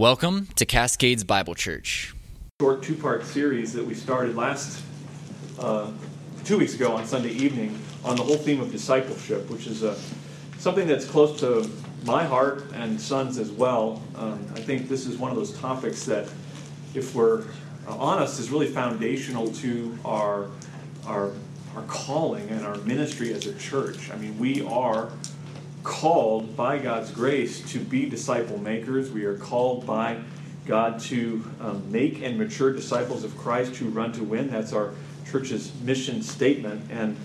Welcome to Cascades Bible Church. Short two part series that we started last uh, two weeks ago on Sunday evening on the whole theme of discipleship, which is uh, something that's close to my heart and Son's as well. Um, I think this is one of those topics that, if we're honest, is really foundational to our, our, our calling and our ministry as a church. I mean, we are called by God's grace to be disciple makers. We are called by God to um, make and mature disciples of Christ who run to win. That's our church's mission statement. And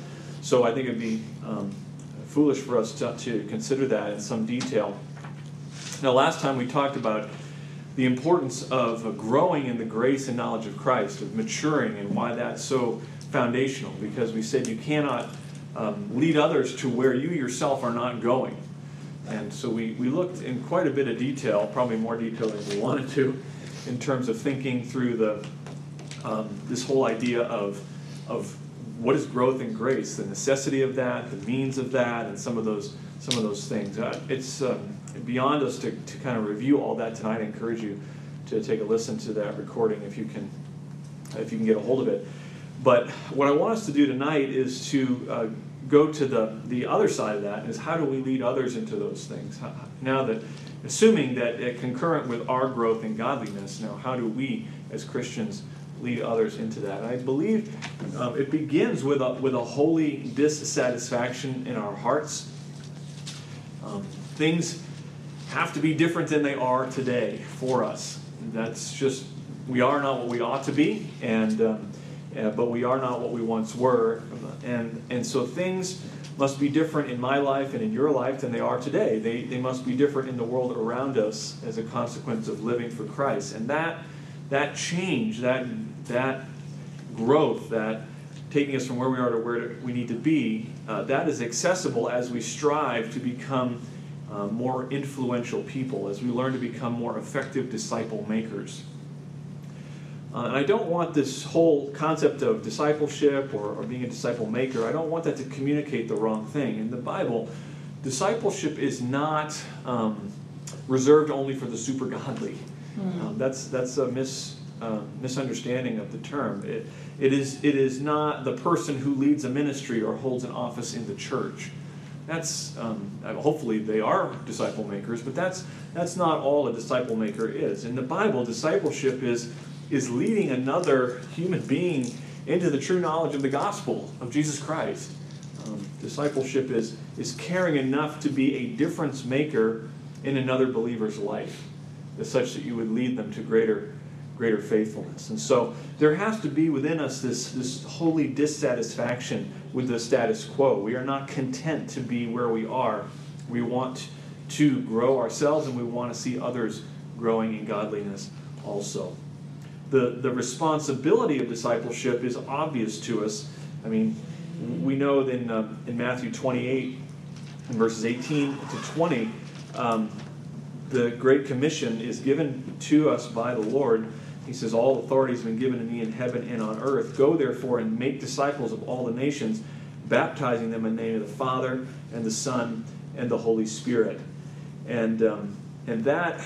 so I think it'd be um, foolish for us to, to consider that in some detail. Now, last time we talked about the importance of growing in the grace and knowledge of Christ, of maturing, and why that's so foundational, because we said you cannot um, lead others to where you yourself are not going. And so we, we looked in quite a bit of detail, probably more detail than we wanted to, in terms of thinking through the um, this whole idea of of what is growth in grace, the necessity of that, the means of that, and some of those some of those things. Uh, it's um, beyond us to, to kind of review all that tonight. I encourage you to take a listen to that recording if you can if you can get a hold of it. But what I want us to do tonight is to uh, go to the, the other side of that is how do we lead others into those things? Now that, assuming that uh, concurrent with our growth in godliness, now how do we as Christians lead others into that? I believe um, it begins with a, with a holy dissatisfaction in our hearts. Um, things have to be different than they are today for us. That's just, we are not what we ought to be, and um, uh, but we are not what we once were. And, and so things must be different in my life and in your life than they are today. They, they must be different in the world around us as a consequence of living for Christ. And that, that change, that, that growth, that taking us from where we are to where we need to be, uh, that is accessible as we strive to become uh, more influential people, as we learn to become more effective disciple makers. Uh, and I don't want this whole concept of discipleship or, or being a disciple maker, I don't want that to communicate the wrong thing. In the Bible, discipleship is not um, reserved only for the super godly. Mm. Um, that's, that's a mis, uh, misunderstanding of the term. It, it, is, it is not the person who leads a ministry or holds an office in the church. That's um, hopefully they are disciple makers, but that's that's not all a disciple maker is. In the Bible, discipleship is is leading another human being into the true knowledge of the gospel of Jesus Christ. Um, discipleship is, is caring enough to be a difference maker in another believer's life, such that you would lead them to greater, greater faithfulness. And so there has to be within us this, this holy dissatisfaction with the status quo. We are not content to be where we are. We want to grow ourselves and we want to see others growing in godliness also the, the responsibility of discipleship is obvious to us. I mean, we know in, uh, in Matthew 28, in verses 18 to 20, um, the Great Commission is given to us by the Lord. He says, All authority has been given to me in heaven and on earth. Go therefore and make disciples of all the nations, baptizing them in the name of the Father and the Son and the Holy Spirit. And, um, and that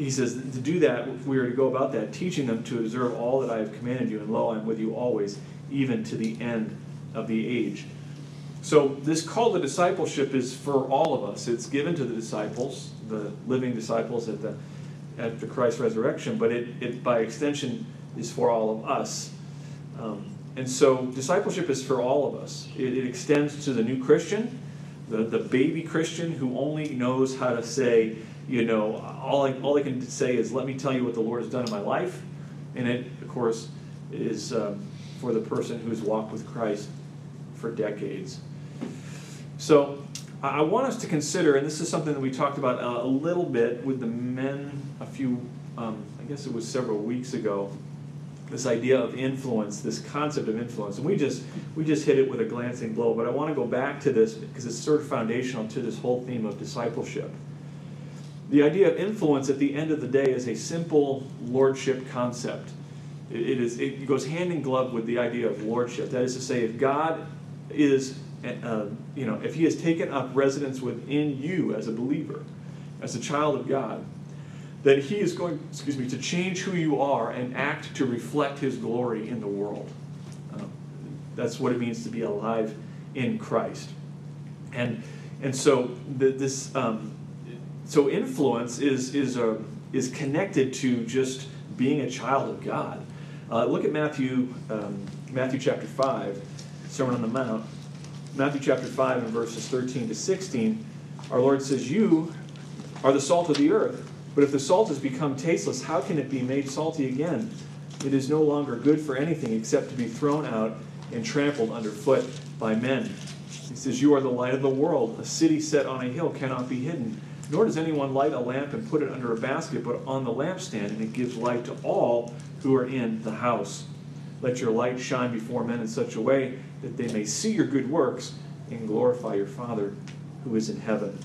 he says, to do that, we are to go about that, teaching them to observe all that I have commanded you, and lo, I am with you always, even to the end of the age. So, this call to discipleship is for all of us. It's given to the disciples, the living disciples at the after Christ's resurrection, but it, it by extension is for all of us. Um, and so, discipleship is for all of us. It, it extends to the new Christian, the, the baby Christian who only knows how to say, you know, all I, all I can say is, let me tell you what the Lord has done in my life. And it, of course, is um, for the person who's walked with Christ for decades. So I want us to consider, and this is something that we talked about a, little bit with the men a few, um, I guess it was several weeks ago, this idea of influence, this concept of influence. And we just, we just hit it with a glancing blow, but I want to go back to this because it's sort of foundational to this whole theme of discipleship. The idea of influence at the end of the day is a simple lordship concept. It, is, it goes hand in glove with the idea of lordship. That is to say, if God is, uh, you know, if He has taken up residence within you as a believer, as a child of God, that he is going, excuse me, to change who you are and act to reflect his glory in the world. Um, that's what it means to be alive in Christ. And, and so the, this, um, so influence is, is, a, is connected to just being a child of God. Uh, look at Matthew, um, Matthew chapter 5, Sermon on the Mount. Matthew chapter 5 and verses 13 to 16, our Lord says, You are the salt of the earth. But if the salt has become tasteless, how can it be made salty again? It is no longer good for anything except to be thrown out and trampled underfoot by men. He says, You are the light of the world. A city set on a hill cannot be hidden. Nor does anyone light a lamp and put it under a basket, but on the lampstand, and it gives light to all who are in the house. Let your light shine before men in such a way that they may see your good works and glorify your Father who is in heaven.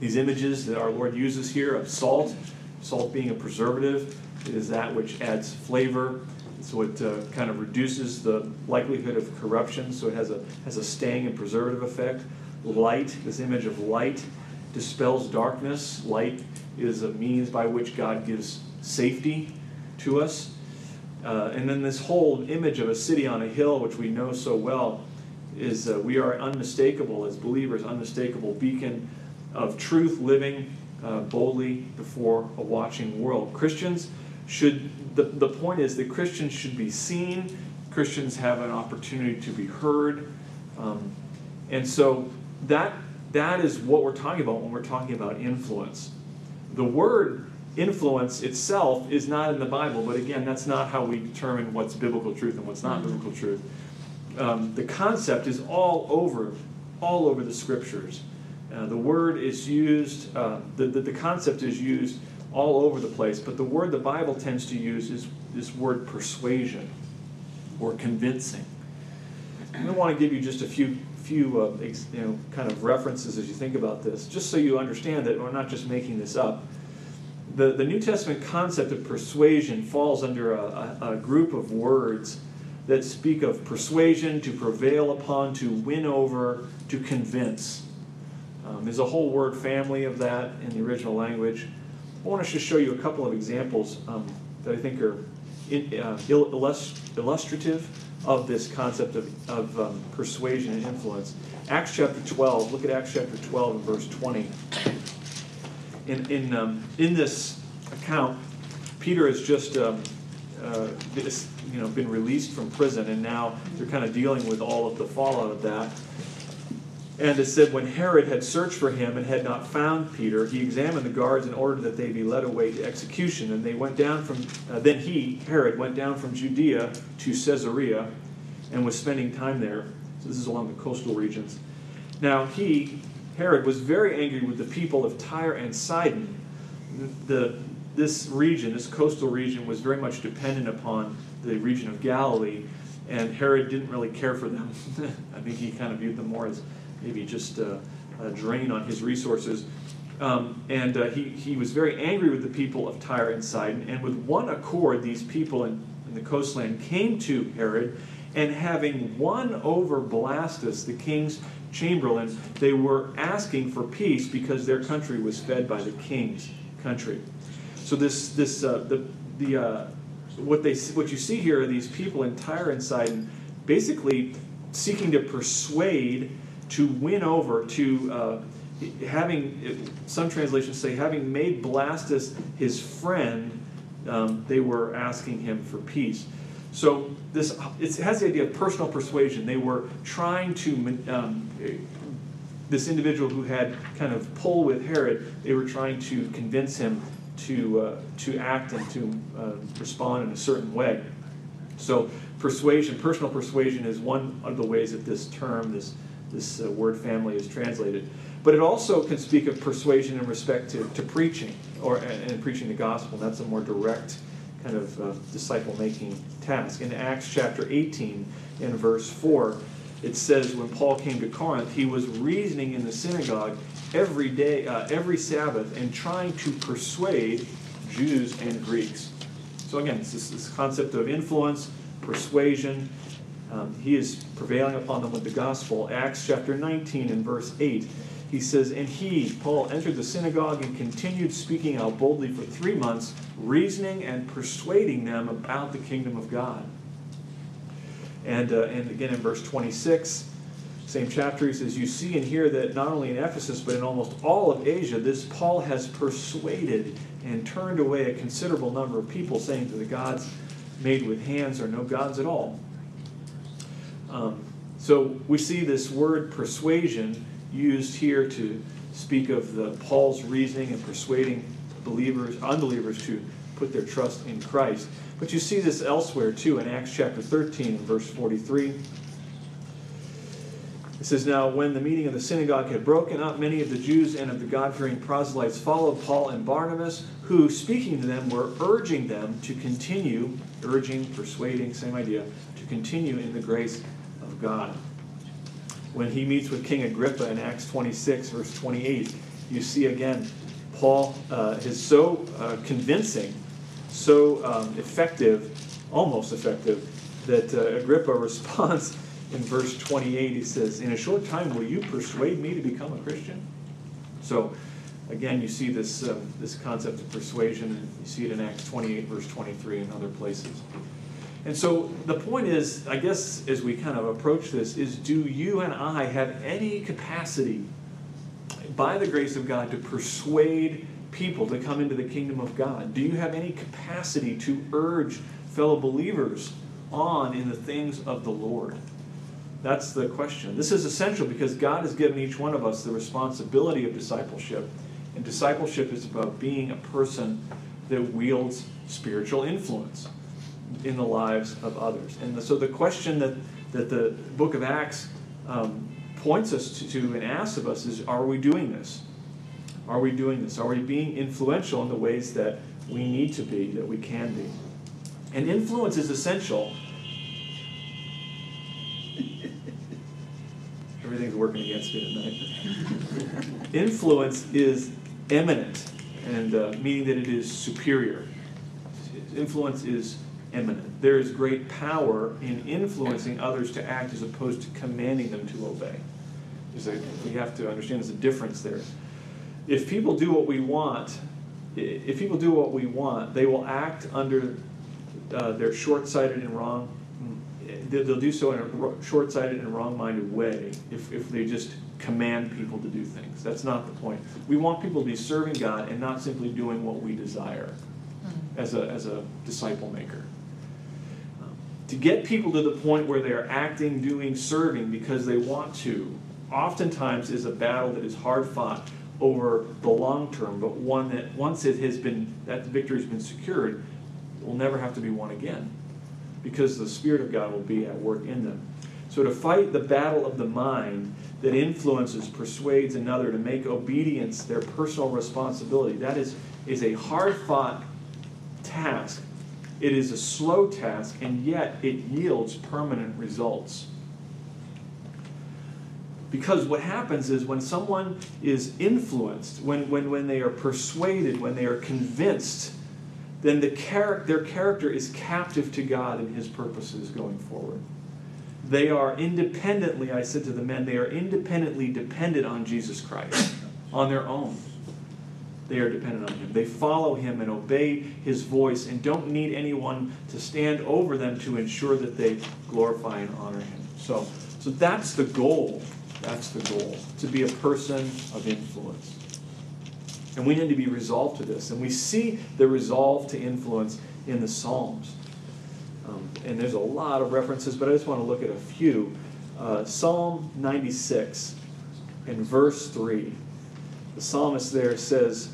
These images that our Lord uses here of salt, salt being a preservative, it is that which adds flavor. So it uh, kind of reduces the likelihood of corruption, so it has a, has a staying and preservative effect. Light, this image of light, dispels darkness. Light is a means by which God gives safety to us. Uh, and then this whole image of a city on a hill, which we know so well, is uh, we are unmistakable as believers, unmistakable beacon of truth living uh, boldly before a watching world. Christians should, the, the point is that Christians should be seen, Christians have an opportunity to be heard. Um, and so that, that is what we're talking about when we're talking about influence. The word influence itself is not in the Bible, but again, that's not how we determine what's biblical truth and what's not biblical truth. Um, the concept is all over, all over the scriptures. Uh, the word is used, uh, the, the, the, concept is used all over the place, but the word the Bible tends to use is this word persuasion or convincing. I want to give you just a few, few uh, you know, kind of references as you think about this, just so you understand that we're not just making this up. The, the New Testament concept of persuasion falls under a, a, a group of words that speak of persuasion, to prevail upon, to win over, to convince. Um, there's a whole word family of that in the original language. I want to just show you a couple of examples um, that I think are in, uh, illustrative of this concept of, of um, persuasion and influence. Acts chapter 12, look at Acts chapter 12 and verse 20. In, in, um, in this account, Peter has just um, uh, you know, been released from prison, and now they're kind of dealing with all of the fallout of that. And it said, when Herod had searched for him and had not found Peter, he examined the guards in order that they be led away to execution. And they went down from, uh, then he, Herod, went down from Judea to Caesarea and was spending time there. So this is along the coastal regions. Now he, Herod, was very angry with the people of Tyre and Sidon. The, this region, this coastal region, was very much dependent upon the region of Galilee, and Herod didn't really care for them. I think he kind of viewed them more as maybe just a, a drain on his resources. Um, and uh, he, he was very angry with the people of Tyre and Sidon. And with one accord, these people in, in the coastland came to Herod, and having won over Blastus, the king's chamberlain, they were asking for peace because their country was fed by the king's country. So this this uh, the the uh, what they what you see here are these people in Tyre and Sidon, basically seeking to persuade to win over, to uh, having, some translations say, having made Blastus his friend, um, they were asking him for peace. So this it has the idea of personal persuasion. They were trying to um, this individual who had kind of pull with Herod. They were trying to convince him to uh, to act and to uh, respond in a certain way. So persuasion, personal persuasion, is one of the ways that this term, this this uh, word family is translated. But it also can speak of persuasion in respect to, to preaching or and, and preaching the gospel. That's a more direct kind of uh, disciple making task. In Acts chapter 18, in verse 4, it says when Paul came to Corinth, he was reasoning in the synagogue every day, uh, every Sabbath, and trying to persuade Jews and Greeks. So again, it's this, this concept of influence, persuasion, um, he is prevailing upon them with the gospel. Acts chapter 19 and verse 8. he says, And he, Paul, entered the synagogue and continued speaking out boldly for three months, reasoning and persuading them about the kingdom of God. And, uh, and again in verse 26, same chapter, he says, You see and hear that not only in Ephesus, but in almost all of Asia, this Paul has persuaded and turned away a considerable number of people, saying that the gods made with hands are no gods at all. Um, so we see this word persuasion used here to speak of the Paul's reasoning and persuading believers, unbelievers to put their trust in Christ. But you see this elsewhere too in Acts chapter 13 verse 43. It says, Now when the meeting of the synagogue had broken up, many of the Jews and of the God fearing proselytes followed Paul and Barnabas, who, speaking to them, were urging them to continue, urging, persuading, same idea, to continue in the grace God. When he meets with King Agrippa in Acts 26, verse 28, you see again, Paul uh, is so uh, convincing, so um, effective, almost effective, that uh, Agrippa responds in verse 28. He says, In a short time, will you persuade me to become a Christian? So, again, you see this, uh, this concept of persuasion, and you see it in Acts 28, verse 23, and other places. And so the point is, I guess, as we kind of approach this, is do you and I have any capacity, by the grace of God, to persuade people to come into the kingdom of God? Do you have any capacity to urge fellow believers on in the things of the Lord? That's the question. This is essential because God has given each one of us the responsibility of discipleship. And discipleship is about being a person that wields spiritual influence in the lives of others. And so the question that, that the book of Acts um, points us to, to and asks of us is are we doing this? Are we doing this? Are we being influential in the ways that we need to be, that we can be? And influence is essential. Everything's working against me tonight. influence is eminent, and uh, meaning that it is superior. Influence is eminent. There is great power in influencing others to act as opposed to commanding them to obey. There's a, we have to understand there's a difference there. If people do what we want, if people do what we want, they will act under uh, their short-sighted and wrong. They'll do so in a short-sighted and wrong-minded way if, if they just command people to do things. That's not the point. We want people to be serving God and not simply doing what we desire as a, as a disciple maker to get people to the point where they are acting, doing, serving because they want to, oftentimes is a battle that is hard fought over the long term, but one that once it has been, that victory has been secured, will never have to be won again because the Spirit of God will be at work in them. So to fight the battle of the mind that influences, persuades another to make obedience their personal responsibility, that is, is a hard fought task it is a slow task, and yet it yields permanent results. Because what happens is when someone is influenced, when, when, when they are persuaded, when they are convinced, then the char- their character is captive to God and His purposes going forward. They are independently, I said to the men, they are independently dependent on Jesus Christ, on their own they are dependent on Him. They follow Him and obey His voice and don't need anyone to stand over them to ensure that they glorify and honor Him. So, so that's the goal. That's the goal to be a person of influence. And we need to be resolved to this. And we see the resolve to influence in the Psalms. Um, and there's a lot of references, but I just want to look at a few. Uh, Psalm 96 in verse 3. The psalmist there says,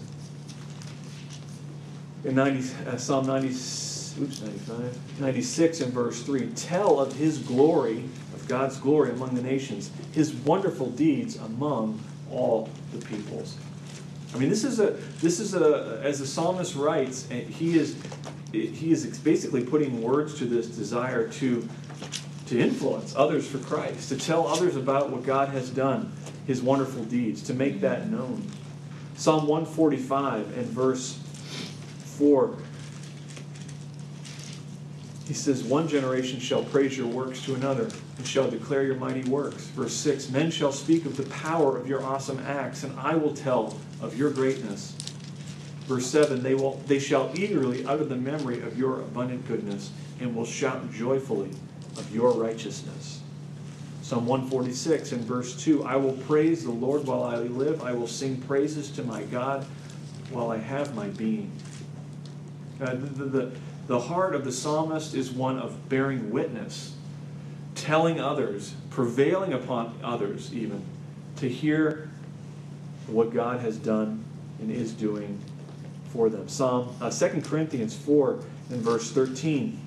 in 90, uh, Psalm 90, oops, 95, 96 and verse 3 tell of his glory, of God's glory among the nations, his wonderful deeds among all the peoples. I mean, this is a this is a as the psalmist writes, he is he is basically putting words to this desire to to influence others for Christ, to tell others about what God has done, His wonderful deeds, to make that known. Psalm 145 and verse 4. he says, One generation shall praise your works to another and shall declare your mighty works. Verse 6 Men shall speak of the power of your awesome acts, and I will tell of your greatness. Verse 7 They, will, they shall eagerly utter the memory of your abundant goodness and will shout joyfully of your righteousness. Psalm 146 and verse 2 I will praise the Lord while I live, I will sing praises to my God while I have my being. Uh, the, the, the heart of the psalmist is one of bearing witness, telling others, prevailing upon others even, to hear what God has done and is doing for them. Psalm uh, 2 Corinthians 4 and verse 13.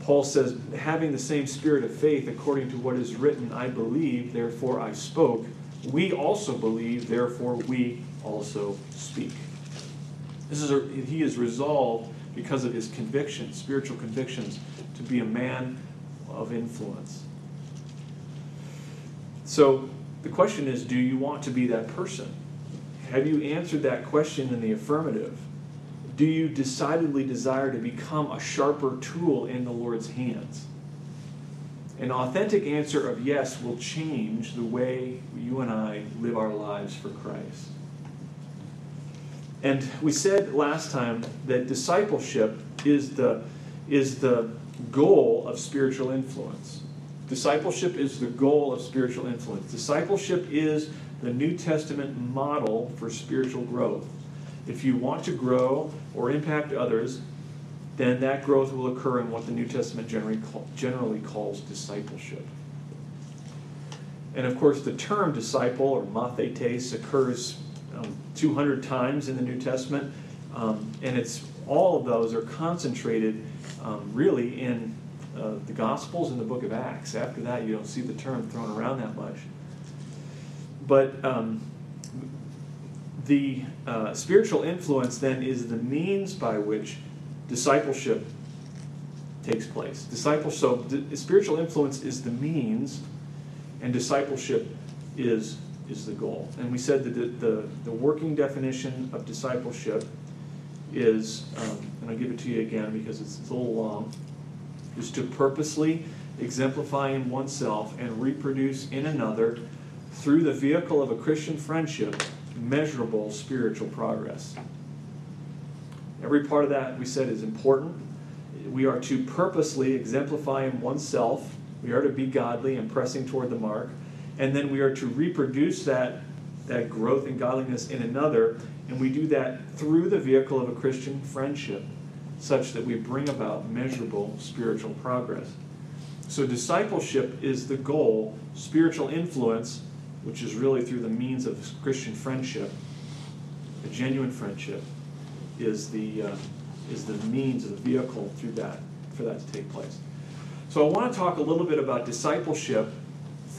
Paul says, having the same spirit of faith according to what is written, I believe, therefore I spoke. We also believe, therefore we also speak. This is a, he is resolved because of his convictions, spiritual convictions, to be a man of influence. So the question is do you want to be that person? Have you answered that question in the affirmative? Do you decidedly desire to become a sharper tool in the Lord's hands? An authentic answer of yes will change the way you and I live our lives for Christ. And we said last time that discipleship is the, is the goal of spiritual influence. Discipleship is the goal of spiritual influence. Discipleship is the New Testament model for spiritual growth. If you want to grow or impact others, then that growth will occur in what the New Testament generally, call, generally calls discipleship. And of course, the term disciple or mathetes occurs um, 200 times in the New Testament, um, and it's all of those are concentrated um, really in uh, the Gospels and the book of Acts. After that, you don't see the term thrown around that much. But um, the uh, spiritual influence then is the means by which discipleship takes place. Disciple, so spiritual influence is the means, and discipleship is is the goal. And we said that the, the, the working definition of discipleship is, um, and I'll give it to you again because it's, it's a little long, is to purposely exemplify in oneself and reproduce in another through the vehicle of a Christian friendship measurable spiritual progress. Every part of that we said is important. We are to purposely exemplify in oneself. We are to be godly and pressing toward the mark. And then we are to reproduce that, that growth in godliness in another. And we do that through the vehicle of a Christian friendship, such that we bring about measurable spiritual progress. So, discipleship is the goal, spiritual influence which is really through the means of Christian friendship, a genuine friendship, is the uh, is the means of the vehicle through that for that to take place. So I want to talk a little bit about discipleship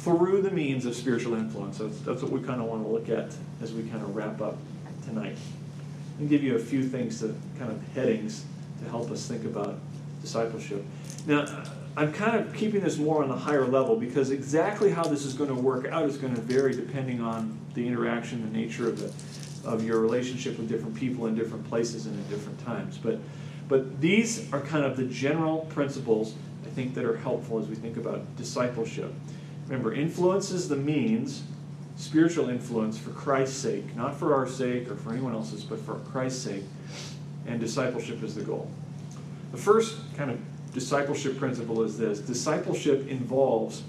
through the means of spiritual influence. That's, that's what we kind of want to look at as we kind of wrap up tonight. And give you a few things to kind of headings to help us think about discipleship. Now, I'm kind of keeping this more on the higher level because exactly how this is going to work out is going to vary depending on the interaction, the nature of the of your relationship with different people in different places and at different times. But but these are kind of the general principles I think that are helpful as we think about discipleship. Remember, influence is the means, spiritual influence for Christ's sake, not for our sake or for anyone else's, but for Christ's sake. And discipleship is the goal. The first kind of discipleship principle is this discipleship involves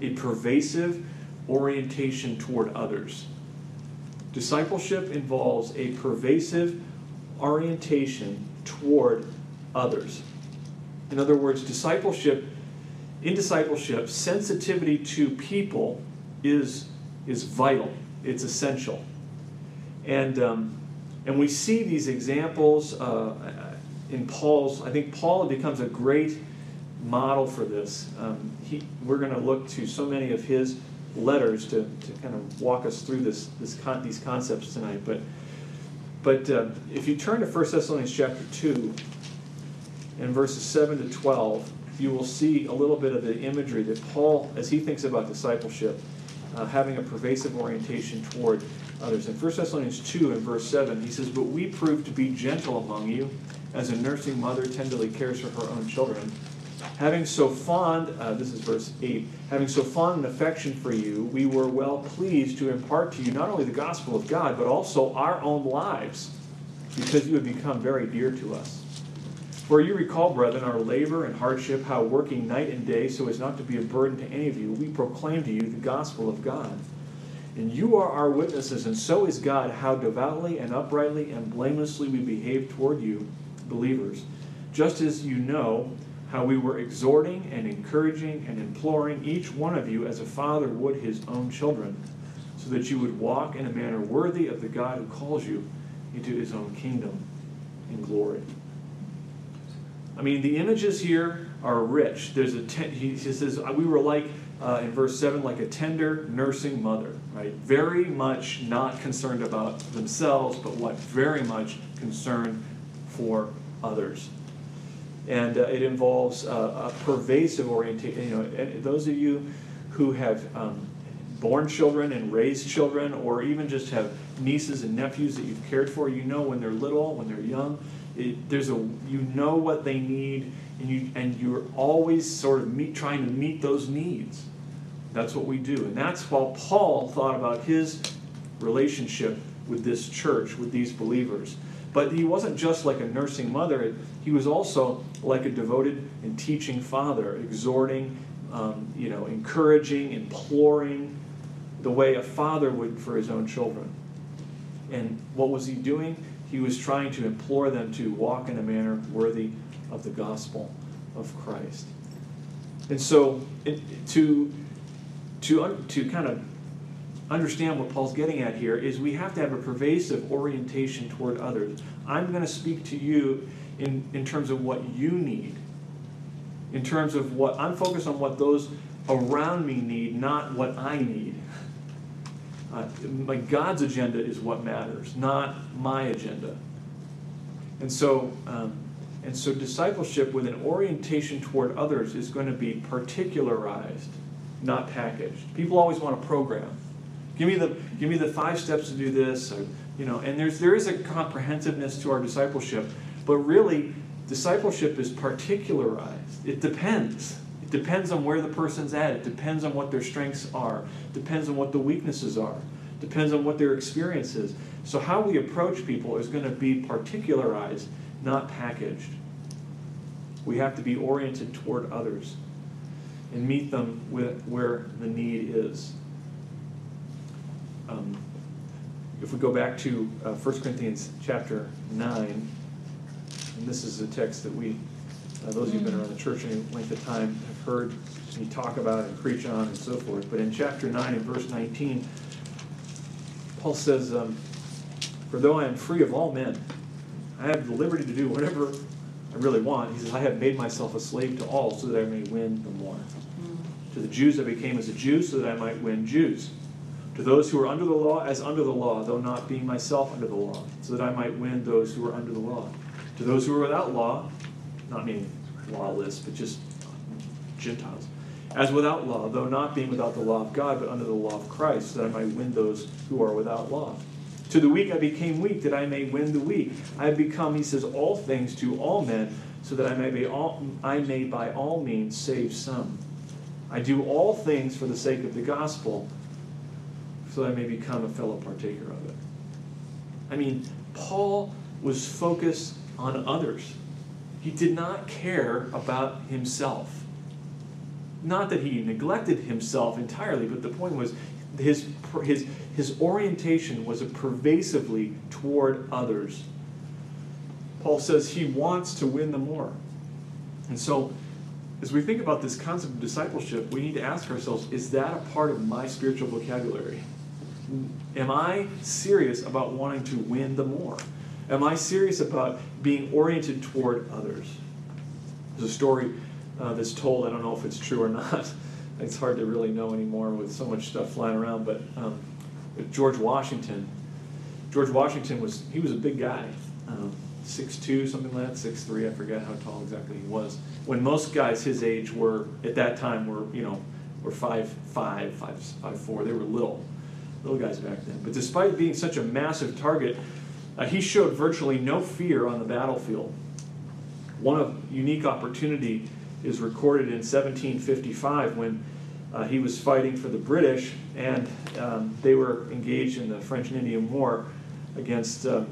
a pervasive orientation toward others. Discipleship involves a pervasive orientation toward others. In other words, discipleship, in discipleship, sensitivity to people is, is vital, it's essential. And, um, and we see these examples. Uh, in Paul's, I think Paul becomes a great model for this. Um, he, we're going to look to so many of his letters to, to kind of walk us through this, this con, these concepts tonight. But, but uh, if you turn to 1 Thessalonians chapter 2 and verses 7 to 12, you will see a little bit of the imagery that Paul, as he thinks about discipleship, uh, having a pervasive orientation toward others. In 1 Thessalonians 2 and verse 7, he says, But we prove to be gentle among you, as a nursing mother tenderly cares for her own children. Having so fond, uh, this is verse 8, having so fond an affection for you, we were well pleased to impart to you not only the gospel of God, but also our own lives, because you have become very dear to us. For you recall, brethren, our labor and hardship, how working night and day so as not to be a burden to any of you, we proclaim to you the gospel of God. And you are our witnesses, and so is God, how devoutly and uprightly and blamelessly we behave toward you, believers, just as you know how we were exhorting and encouraging and imploring each one of you as a father would his own children, so that you would walk in a manner worthy of the God who calls you into his own kingdom and glory. I mean, the images here are rich. There's a ten, he says we were like uh, in verse seven, like a tender nursing mother, right? Very much not concerned about themselves, but what very much concerned for others. And uh, it involves uh, a pervasive orientation. You know, those of you who have um, born children and raised children, or even just have nieces and nephews that you've cared for, you know when they're little, when they're young, it, there's a you know what they need, and you and you're always sort of meet, trying to meet those needs. That's what we do, and that's while Paul thought about his relationship with this church, with these believers. But he wasn't just like a nursing mother, he was also like a devoted and teaching father, exhorting, um, you know, encouraging, imploring, the way a father would for his own children. And what was he doing? He was trying to implore them to walk in a manner worthy of the gospel of Christ. And so, it, to, to, to kind of understand what Paul's getting at here is we have to have a pervasive orientation toward others. I'm going to speak to you in, in terms of what you need, in terms of what I'm focused on what those around me need, not what I need. Uh, like God's agenda is what matters, not my agenda. And so, um, and so discipleship with an orientation toward others is going to be particularized, not packaged. People always want a program. Give me the give me the five steps to do this, or, you know. And there's there is a comprehensiveness to our discipleship, but really, discipleship is particularized. It depends. Depends on where the person's at. It depends on what their strengths are. Depends on what the weaknesses are. Depends on what their experience is. So how we approach people is going to be particularized, not packaged. We have to be oriented toward others and meet them with where the need is um, if we go back to uh, 1 Corinthians chapter 9, and this is a text that we, uh, those of you who've been around the church any length of time, have heard me talk about and preach on and so forth. But in chapter 9 and verse 19, Paul says, um, For though I am free of all men, I have the liberty to do whatever I really want. He says, I have made myself a slave to all so that I may win the more. Mm. To the Jews I became as a Jew so that I might win Jews to those who are under the law as under the law, though not being myself under the law, so that I might win those who are under the law. To those who are without law, not meaning lawless, but just Gentiles, as without law, though not being without the law of God, but under the law of Christ, that I might win those who are without law. To the weak I became weak, that I may win the weak. I have become, he says, all things to all men, so that I may be all I may by all means save some. I do all things for the sake of the gospel so that I may become a fellow partaker of it. I mean, Paul was focused on others. He did not care about himself. Not that he neglected himself entirely, but the point was his, his, his orientation was pervasively toward others. Paul says he wants to win them more. And so, as we think about this concept of discipleship, we need to ask ourselves is that a part of my spiritual vocabulary? Am I serious about wanting to win the more? Am I serious about being oriented toward others? There's a story uh, that's told, I don't know if it's true or not. it's hard to really know anymore with so much stuff flying around, but um, George Washington. George Washington was, he was a big guy. Um, 6'2", something like that, 6'3", I forget how tall exactly he was. When most guys his age were, at that time, were, you know, were 5'5", 5'4", they were little. little guys back then. But despite being such a massive target, uh, he showed virtually no fear on the battlefield. One of unique opportunity is recorded in 1755 when uh, he was fighting for the British and um, they were engaged in the French and Indian War against, uh,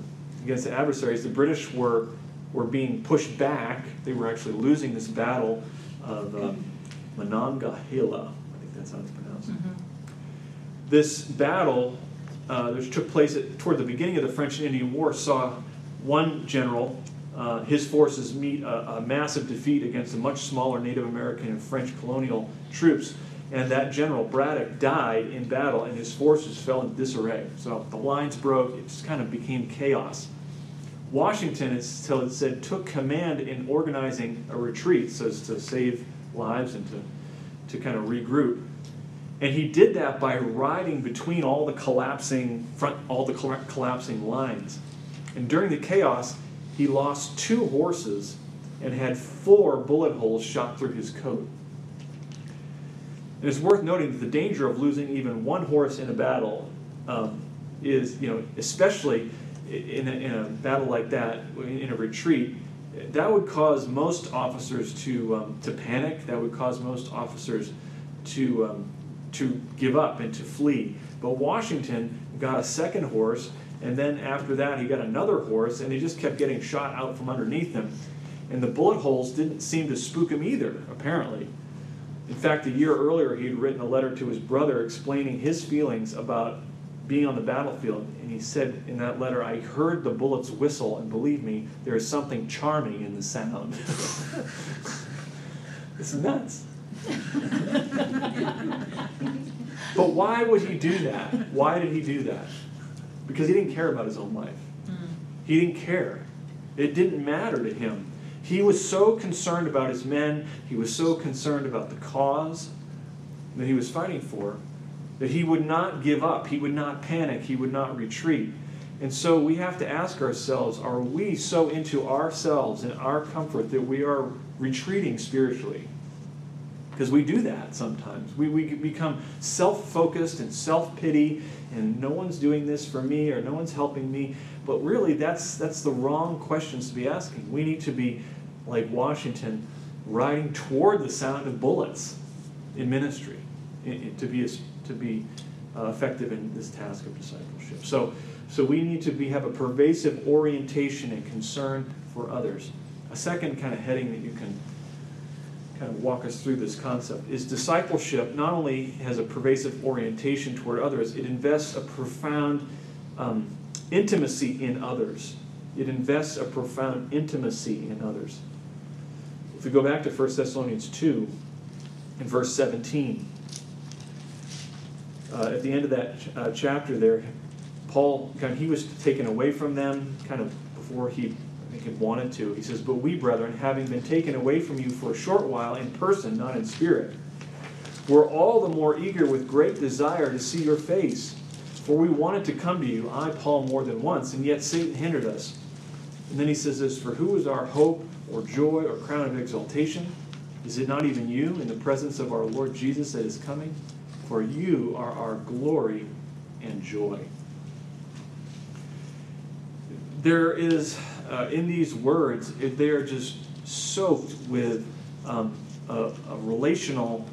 against the adversaries. The British were, were being pushed back. They were actually losing this battle of um, Monongahela. I think that's how it's pronounced. Mm-hmm. This battle, uh, which took place at, toward the beginning of the French and Indian War, saw one general, uh, his forces meet a, a, massive defeat against a much smaller Native American and French colonial troops. And that general, Braddock, died in battle, and his forces fell into disarray. So the lines broke, it just kind of became chaos. Washington, until it said, took command in organizing a retreat so as to save lives and to, to kind of regroup. And he did that by riding between all the collapsing front, all the collapsing lines. And during the chaos, he lost two horses and had four bullet holes shot through his coat. And it's worth noting that the danger of losing even one horse in a battle um, is, you know, especially in a, in a battle like that, in a retreat, that would cause most officers to, um, to panic. That would cause most officers to, um, to give up and to flee. But Washington got a second horse, and then after that, he got another horse, and he just kept getting shot out from underneath him. And the bullet holes didn't seem to spook him either, apparently. In fact, a year earlier, he had written a letter to his brother explaining his feelings about being on the battlefield. And he said in that letter, I heard the bullets whistle, and believe me, there is something charming in the sound. it's nuts. but why would he do that? Why did he do that? Because he didn't care about his own life. He didn't care. It didn't matter to him. He was so concerned about his men, he was so concerned about the cause that he was fighting for, that he would not give up, he would not panic, he would not retreat. And so we have to ask ourselves are we so into ourselves and our comfort that we are retreating spiritually? Because we do that sometimes. We, we become self focused and self pity, and no one's doing this for me or no one's helping me. But really, that's, that's the wrong questions to be asking. We need to be like Washington, riding toward the sound of bullets in ministry to be, to be uh, effective in this task of discipleship. So, so we need to be, have a pervasive orientation and concern for others. A second kind of heading that you can kind of walk us through this concept is discipleship not only has a pervasive orientation toward others, it invests a profound um, intimacy in others. It invests a profound intimacy in others. If we go back to 1 Thessalonians 2, in verse 17, uh, at the end of that uh, chapter there, Paul, kind of, he was taken away from them kind of before he, had wanted to. He says, But we, brethren, having been taken away from you for a short while in person, not in spirit, were all the more eager with great desire to see your face. For we wanted to come to you, I, Paul, more than once, and yet Satan hindered us. And then he says this For who is our hope or joy or crown of exaltation? Is it not even you in the presence of our Lord Jesus that is coming? For you are our glory and joy. There is, uh, in these words, they are just soaked with um, a, a, relational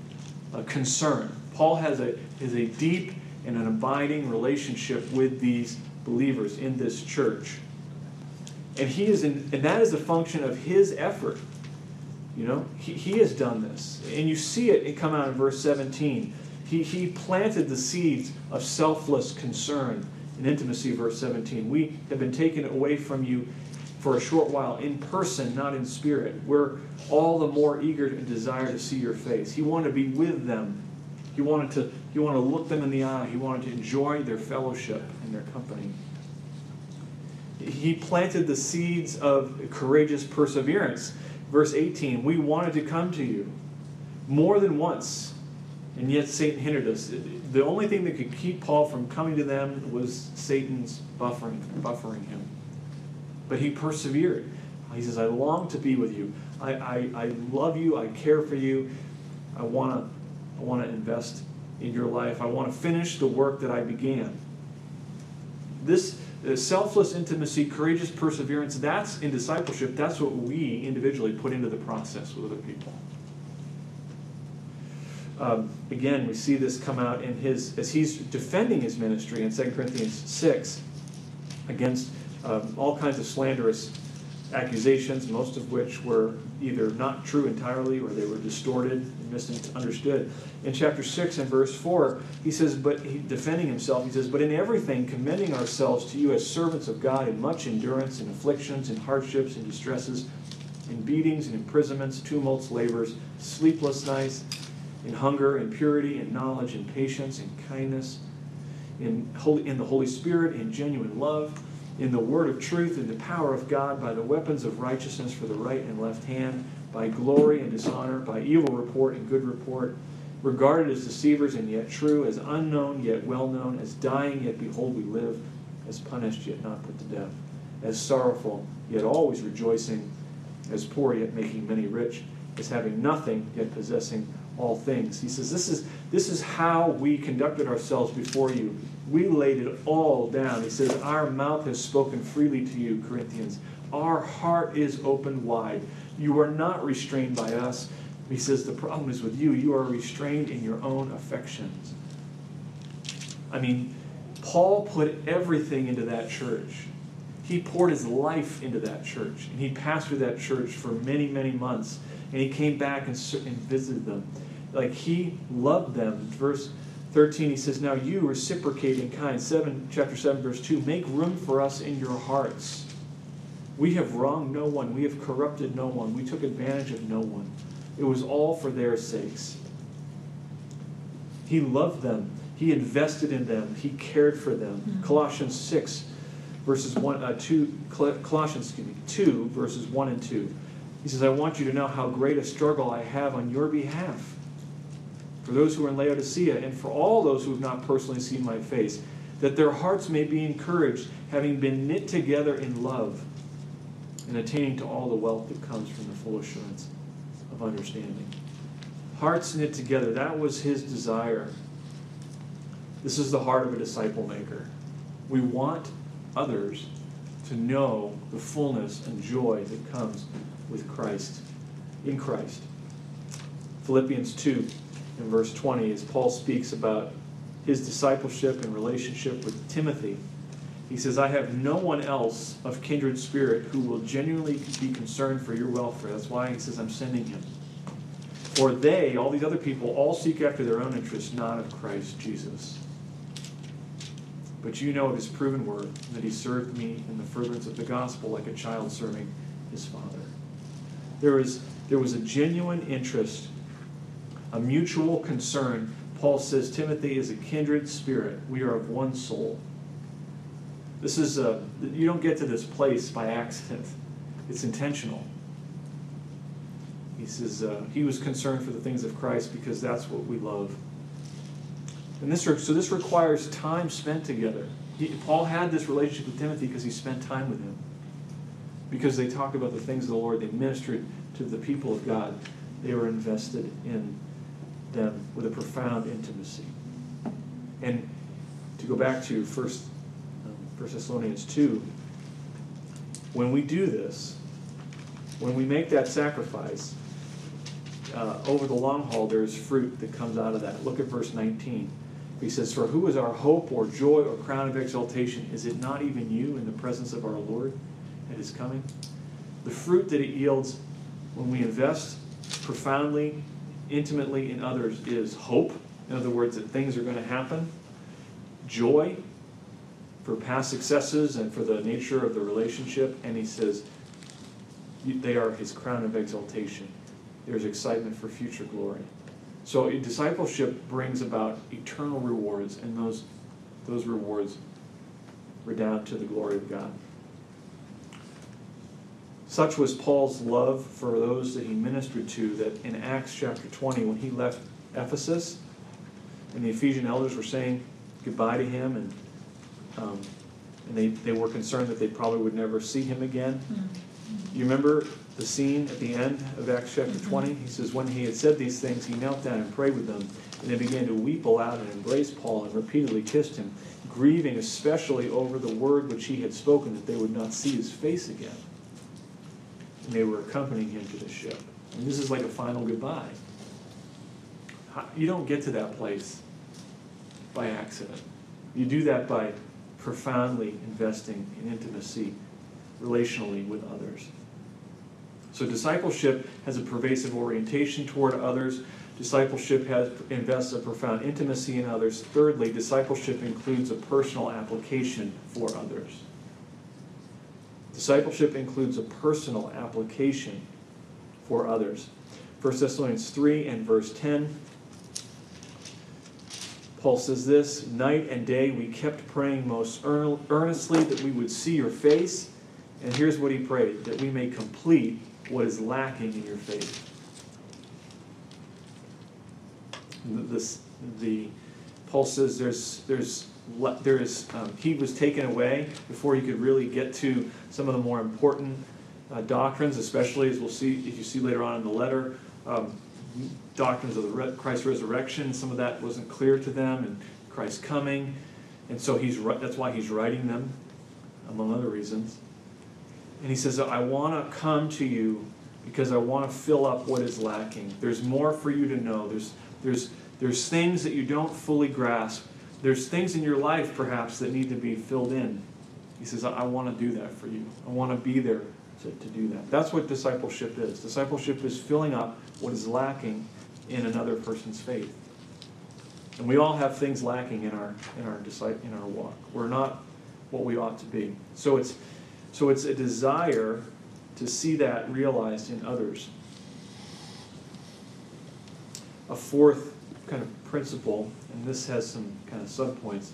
uh, concern. Paul has a, has a deep and an abiding relationship with these believers in this church. And he is in, and that is a function of his effort. You know, he, he has done this. And you see it come out in verse 17. He, he planted the seeds of selfless concern and intimacy, verse 17. We have been taken away from you for a short while in person, not in spirit. We're all the more eager and desire to see your face. He wanted to be with them. He wanted to, he wanted to look them in the eye. He wanted to enjoy their fellowship and their company. He planted the seeds of courageous perseverance. Verse 18, we wanted to come to you more than once and yet Satan hindered us. The only thing that could keep Paul from coming to them was Satan's buffering, buffering him. But he persevered. He says, I long to be with you. I, I, I love you. I care for you. I want to I want to invest in your life. I want to finish the work that I began. This uh, selfless intimacy, courageous perseverance, that's in discipleship, that's what we individually put into the process with other people. Um, again, we see this come out in his, as he's defending his ministry in 2 Corinthians 6 against um, all kinds of slanderous accusations, most of which were either not true entirely or they were distorted and misunderstood. In chapter 6 and verse 4, he says, but he, defending himself, he says, But in everything commending ourselves to you as servants of God in much endurance, in afflictions, in hardships, in distresses, in beatings, in imprisonments, tumults, labors, sleepless nights, in hunger, in purity, in knowledge, in patience, in kindness, in, holy, in the Holy Spirit, in genuine love in the word of truth, in the power of God, by the weapons of righteousness for the right and left hand, by glory and dishonor, by evil report and good report, regarded as deceivers and yet true, as unknown yet well known, as dying yet behold we live, as punished yet not put to death, as sorrowful yet always rejoicing, as poor yet making many rich, as having nothing yet possessing all things. He says, This is, this is how we conducted ourselves before you we laid it all down. He says, Our mouth has spoken freely to you, Corinthians. Our heart is open wide. You are not restrained by us. He says, The problem is with you. You are restrained in your own affections. I mean, Paul put everything into that church. He poured his life into that church. And he pastored that church for many, many months. And he came back and, and visited them. Like he loved them. Verse 13 he says now you reciprocate in kind. 7 chapter 7 verse 2 make room for us in your hearts. We have wronged no one. We have corrupted no one. We took advantage of no one. It was all for their sakes. He loved them. He invested in them. He cared for them. Mm-hmm. colossians 6 verses 1 uh, 2 colossians excuse me 2 verses 1 and 2 he says i want you to know how great a struggle i have on your behalf for those who are in Laodicea, and for all those who have not personally seen my face, that their hearts may be encouraged, having been knit together in love, and attaining to all the wealth that comes from the full assurance of understanding. Hearts knit together, that was his desire. This is the heart of a disciple maker. We want others to know the fullness and joy that comes with Christ, in Christ. Philippians 2 in verse 20 as Paul speaks about his discipleship and relationship with Timothy. He says, I have no one else of kindred spirit who will genuinely be concerned for your welfare. That's why he says, I'm sending him. For they, all these other people, all seek after their own interests, not of Christ Jesus. But you know of his proven word, that he served me in the furtherance of the gospel like a child serving his father. There was, there was a genuine interest a mutual concern. Paul says Timothy is a kindred spirit. We are of one soul. This is a, you don't get to this place by accident. It's intentional. He says uh, he was concerned for the things of Christ because that's what we love. And this, so this requires time spent together. He, Paul had this relationship with Timothy because he spent time with him. Because they talked about the things of the Lord, they ministered to the people of God. They were invested in them with a profound intimacy. And to go back to First, um, First Thessalonians 2, when we do this, when we make that sacrifice, uh, over the long haul, there's fruit that comes out of that. Look at verse 19. He says, For who is our hope or joy or crown of exaltation? Is it not even you in the presence of our Lord at his coming? The fruit that it yields when we invest profoundly intimately in others is hope. In other words, that things are going to happen, joy for past successes and for the nature of the relationship. And he says, they are his crown of exaltation. There's excitement for future glory. So discipleship brings about eternal rewards, and those, those rewards redound to the glory of God. Such was Paul's love for those that he ministered to that in Acts chapter 20, when he left Ephesus, and the Ephesian elders were saying goodbye to him, and, um, and they, they were concerned that they probably would never see him again. Mm-hmm. You remember the scene at the end of Acts chapter mm-hmm. 20? He says, When he had said these things, he knelt down and prayed with them. And they began to weep aloud and embrace Paul and repeatedly kissed him, grieving especially over the word which he had spoken that they would not see his face again. And they were accompanying him to the ship. And this is like a final goodbye. You don't get to that place by accident. You do that by profoundly investing in intimacy relationally with others. So discipleship has a pervasive orientation toward others. Discipleship has invests a profound intimacy in others. Thirdly, discipleship includes a personal application for others. Discipleship includes a personal application for others. 1 Thessalonians 3 and verse 10 Paul says this Night and day we kept praying most earnestly that we would see your face. And here's what he prayed that we may complete what is lacking in your faith. This, the, Paul says there's, there's, there is, um, he was taken away before he could really get to some of the more important uh, doctrines, especially as we'll see, if you see later on in the letter. Um, doctrines of the re- Christ's resurrection. Some of that wasn't clear to them, and Christ's coming, and so he's that's why he's writing them, among other reasons. And he says, "I want to come to you because I want to fill up what is lacking. There's more for you to know. There's there's there's things that you don't fully grasp. There's things in your life perhaps that need to be filled in." He says, "I, want to do that for you. I want to be there to, to do that. That's what discipleship is. Discipleship is filling up what is lacking in another person's faith. And we all have things lacking in our in our in our walk. We're not what we ought to be. So it's so it's a desire to see that realized in others. A fourth kind of principle, and this has some kind of subpoints.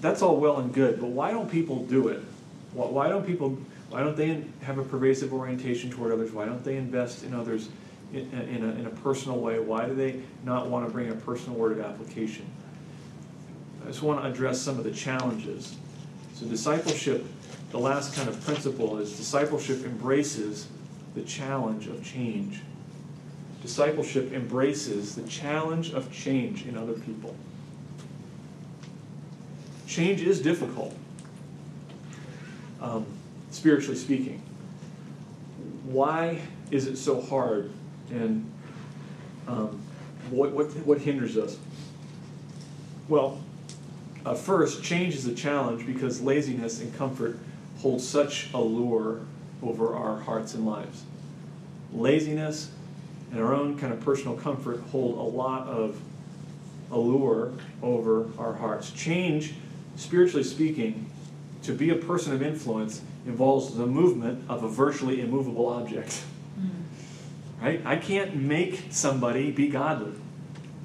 That's all well and good, but why don't people do it? Why don't people why don't they have a pervasive orientation toward others? Why don't they invest in others in, in, a, in a personal way? Why do they not want to bring a personal word of application? I just want to address some of the challenges. So, discipleship, the last kind of principle is discipleship embraces the challenge of change. Discipleship embraces the challenge of change in other people. Change is difficult. Um, spiritually speaking. Why is it so hard, and um, what, what, what hinders us? Well, uh, first, change is a challenge because laziness and comfort hold such allure over our hearts and lives. Laziness and our own kind of personal comfort hold a lot of allure over our hearts. Change, spiritually speaking, to be a person of influence involves the movement of a virtually immovable object. Mm. Right? I can't make somebody be godly.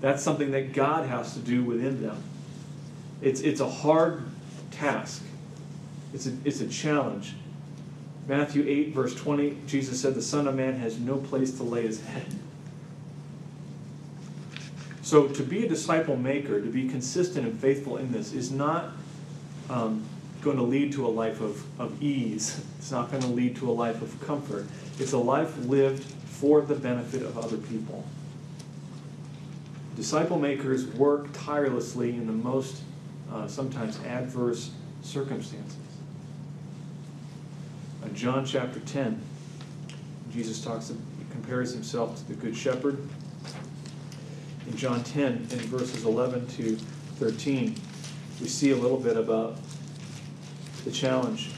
That's something that God has to do within them. It's, it's a hard task, it's a, it's a challenge. Matthew 8, verse 20, Jesus said, The Son of Man has no place to lay his head. So, to be a disciple maker, to be consistent and faithful in this, is not um, going to lead to a life of, of ease. It's not going to lead to a life of comfort. It's a life lived for the benefit of other people. Disciple makers work tirelessly in the most uh, sometimes adverse circumstances. Uh, John chapter 10, Jesus talks, compares himself to the Good Shepherd. In John 10, in verses 11 to 13, we see a little bit about the challenge,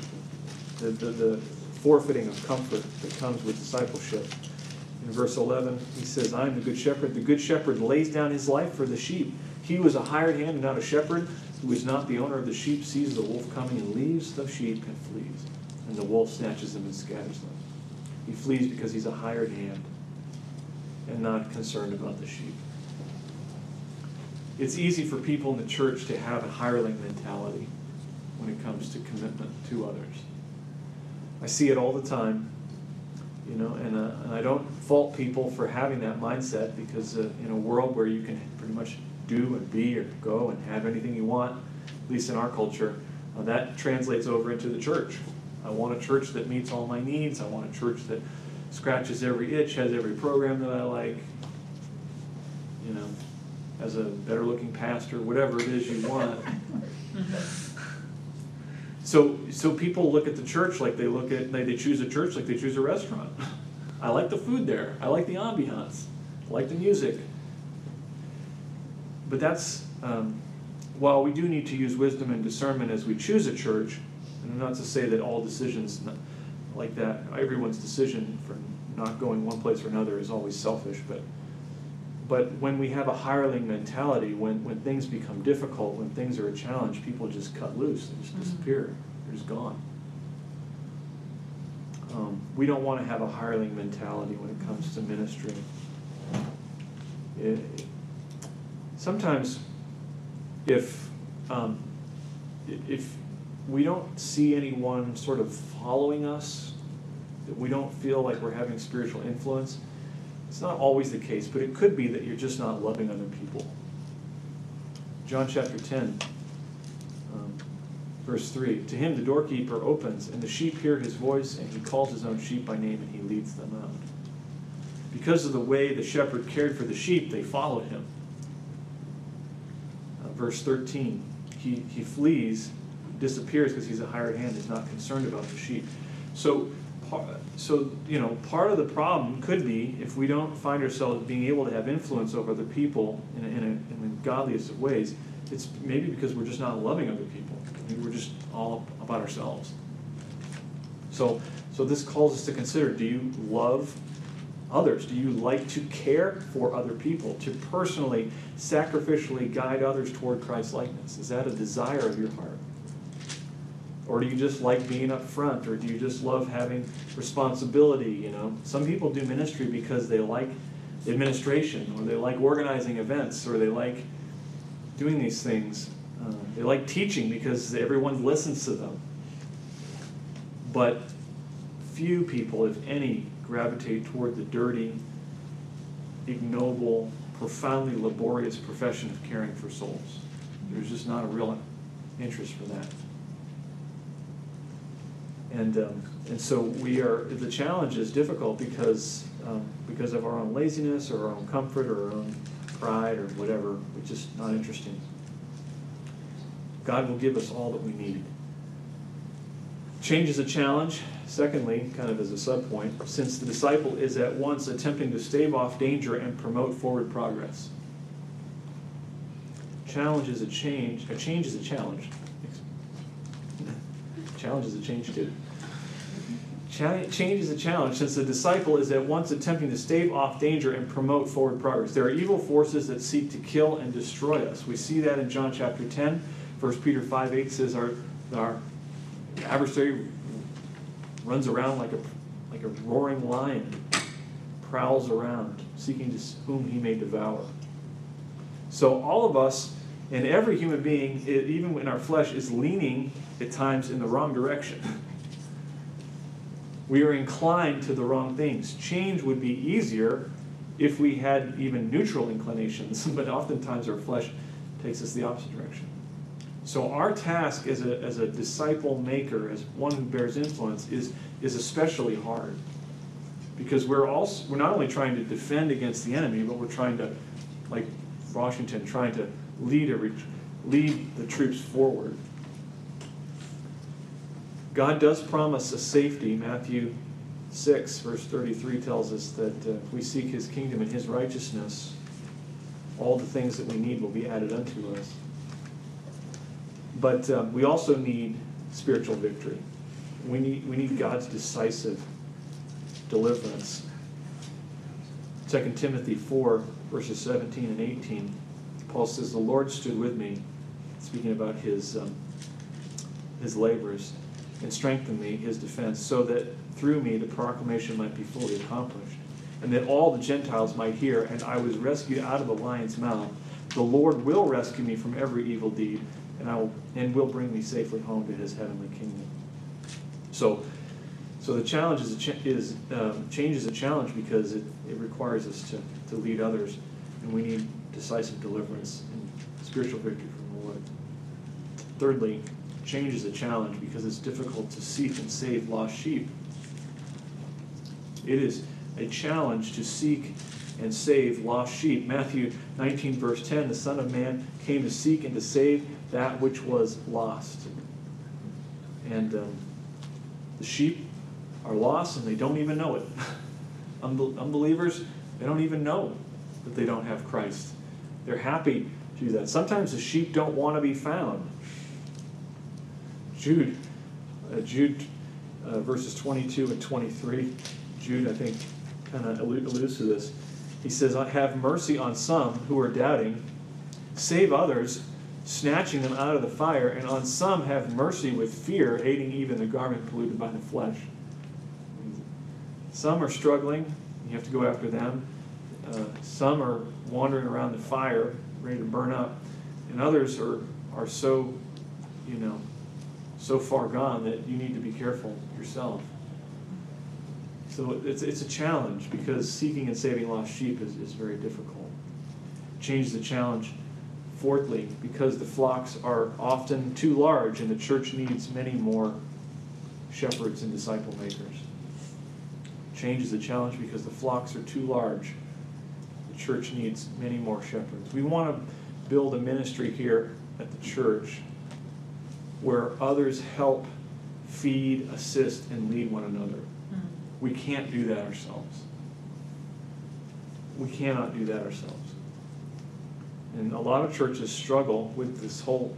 the, the, the forfeiting of comfort that comes with discipleship. In verse 11, he says, I am the good shepherd. The good shepherd lays down his life for the sheep. He was a hired hand and not a shepherd, who is not the owner of the sheep, sees the wolf coming and leaves the sheep and flees. And the wolf snatches them and scatters them. He flees because he's a hired hand and not concerned about the sheep. It's easy for people in the church to have a hireling mentality when it comes to commitment to others. I see it all the time, you know, and, uh, and I don't fault people for having that mindset because uh, in a world where you can pretty much do and be or go and have anything you want, at least in our culture, uh, that translates over into the church. I want a church that meets all my needs. I want a church that scratches every itch, has every program that I like. You know, as a better looking pastor, whatever it is you want. So, so people look at the church like they look at, they, they choose a church like they choose a restaurant. I like the food there. I like the ambiance. I like the music. But that's, um, while we do need to use wisdom and discernment as we choose a church, and not to say that all decisions like that, everyone's decision for not going one place or another is always selfish, but but when we have a hireling mentality, when, when things become difficult, when things are a challenge, people just cut loose, they just mm-hmm. disappear, they're just gone. Um, we don't want to have a hireling mentality when it comes to ministry. It, sometimes, if um, if we don't see anyone sort of following us, that we don't feel like we're having spiritual influence, it's not always the case, but it could be that you're just not loving other people. John chapter 10, um, verse 3 To him the doorkeeper opens, and the sheep hear his voice, and he calls his own sheep by name, and he leads them out. Because of the way the shepherd cared for the sheep, they followed him. Uh, verse 13 he, he flees, disappears because he's a hired hand, he's not concerned about the sheep. So so you know part of the problem could be if we don't find ourselves being able to have influence over other people in, a, in, a, in the godliest of ways it's maybe because we're just not loving other people. Maybe we're just all about ourselves. So so this calls us to consider do you love others? Do you like to care for other people to personally sacrificially guide others toward christ likeness? Is that a desire of your heart or do you just like being up front? Or do you just love having responsibility? You know, some people do ministry because they like administration, or they like organizing events, or they like doing these things. Uh, they like teaching because everyone listens to them. But few people, if any, gravitate toward the dirty, ignoble, profoundly laborious profession of caring for souls. There's just not a real interest for that. And, um, and so we are, the challenge is difficult because, um, because of our own laziness or our own comfort or our own pride or whatever, which is not interesting. God will give us all that we need. Change is a challenge. Secondly, kind of as a subpoint, since the disciple is at once attempting to stave off danger and promote forward progress. Challenge is a change. A change is a challenge. Challenge is a change too. Change is a challenge since the disciple is at once attempting to stave off danger and promote forward progress. There are evil forces that seek to kill and destroy us. We see that in John chapter 10. 1 Peter 5 8 says our, our adversary runs around like a, like a roaring lion, prowls around, seeking whom he may devour. So all of us and every human being, even in our flesh, is leaning at times in the wrong direction. we are inclined to the wrong things. Change would be easier if we had even neutral inclinations, but oftentimes our flesh takes us the opposite direction. So our task as a, as a disciple maker, as one who bears influence, is, is especially hard. Because we're also we're not only trying to defend against the enemy, but we're trying to, like Washington, trying to lead a, lead the troops forward. God does promise a safety. Matthew 6, verse 33 tells us that uh, if we seek his kingdom and his righteousness, all the things that we need will be added unto us. But uh, we also need spiritual victory. We need, we need God's decisive deliverance. 2 Timothy 4, verses 17 and 18, Paul says, The Lord stood with me, speaking about his, um, his labors and strengthen me, his defense, so that through me the proclamation might be fully accomplished, and that all the Gentiles might hear, and I was rescued out of the lion's mouth. The Lord will rescue me from every evil deed, and I will, and will bring me safely home to his heavenly kingdom. So, so the challenge is, a is um, change is a challenge because it, it requires us to, to lead others, and we need decisive deliverance and spiritual victory from the Lord. Thirdly, change is a challenge because it's difficult to seek and save lost sheep. It is a challenge to seek and save lost sheep. Matthew 19, verse 10 The Son of Man came to seek and to save that which was lost. And um, the sheep are lost and they don't even know it. Unbelievers, they don't even know that they don't have Christ. They're happy to do that. Sometimes the sheep don't want to be found. Jude, uh, Jude uh, verses 22 and 23. Jude, I think, kind of alludes to this. He says, I have mercy on some who are doubting, save others, snatching them out of the fire, and on some have mercy with fear, hating even the garment polluted by the flesh. Some are struggling, you have to go after them. Uh, some are wandering around the fire, ready to burn up, and others are, are so, you know, so far gone that you need to be careful yourself. So it's, it's a challenge because seeking and saving lost sheep is, is very difficult. Change the challenge. Fourthly, because the flocks are often too large and the church needs many more shepherds and disciple makers. Change is a challenge because the flocks are too large. The church needs many more shepherds. We want to build a ministry here at the church where others help feed, assist, and lead one another. Mm-hmm. We can't do that ourselves. We cannot do that ourselves. And a lot of churches struggle with this whole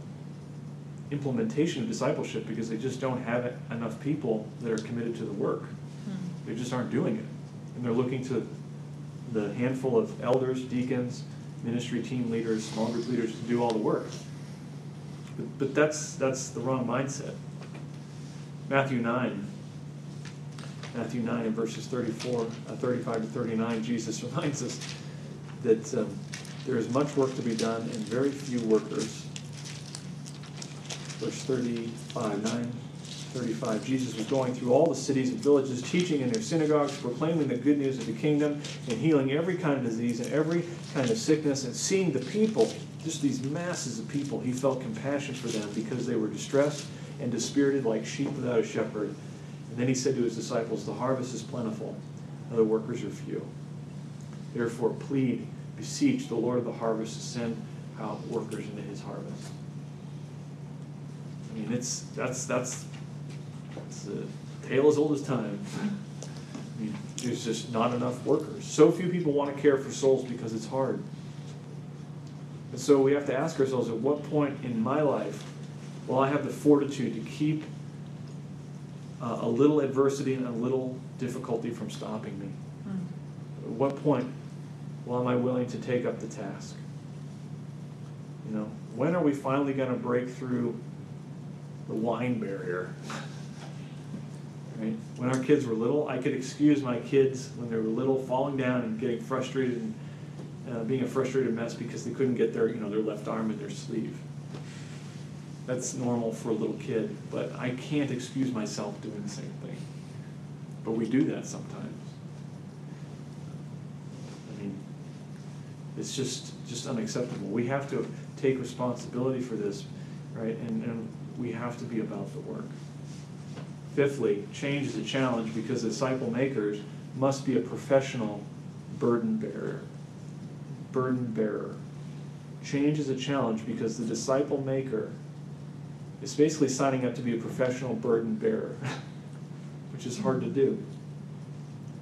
implementation of discipleship because they just don't have enough people that are committed to the work. Mm-hmm. They just aren't doing it. And they're looking to the handful of elders, deacons, ministry team leaders, small group leaders to do all the work. But, but that's, that's the wrong mindset. Matthew 9. Matthew 9 and verses 34, uh, 35 to 39, Jesus reminds us that um, there is much work to be done and very few workers. Verse 35, 9, 35. Jesus was going through all the cities and villages, teaching in their synagogues, proclaiming the good news of the kingdom, and healing every kind of disease and every kind of sickness, and seeing the people just these masses of people, he felt compassion for them because they were distressed and dispirited like sheep without a shepherd. And then he said to his disciples, The harvest is plentiful, and the workers are few. Therefore, plead, beseech the Lord of the harvest to send out workers into his harvest. I mean, it's that's that's it's a tale as old as time. I mean, there's just not enough workers. So few people want to care for souls because it's hard. And so we have to ask ourselves at what point in my life will I have the fortitude to keep uh, a little adversity and a little difficulty from stopping me? Mm. At what point will am I willing to take up the task? You know, when are we finally going to break through the whine barrier? right? When our kids were little, I could excuse my kids when they were little falling down and getting frustrated and uh, being a frustrated mess because they couldn't get their, you know, their left arm in their sleeve. That's normal for a little kid, but I can't excuse myself doing the same thing. But we do that sometimes. I mean, it's just just unacceptable. We have to take responsibility for this, right? And, and we have to be about the work. Fifthly, change is a challenge because disciple makers must be a professional burden bearer burden bearer. Change is a challenge because the disciple maker is basically signing up to be a professional burden bearer, which is hard to do.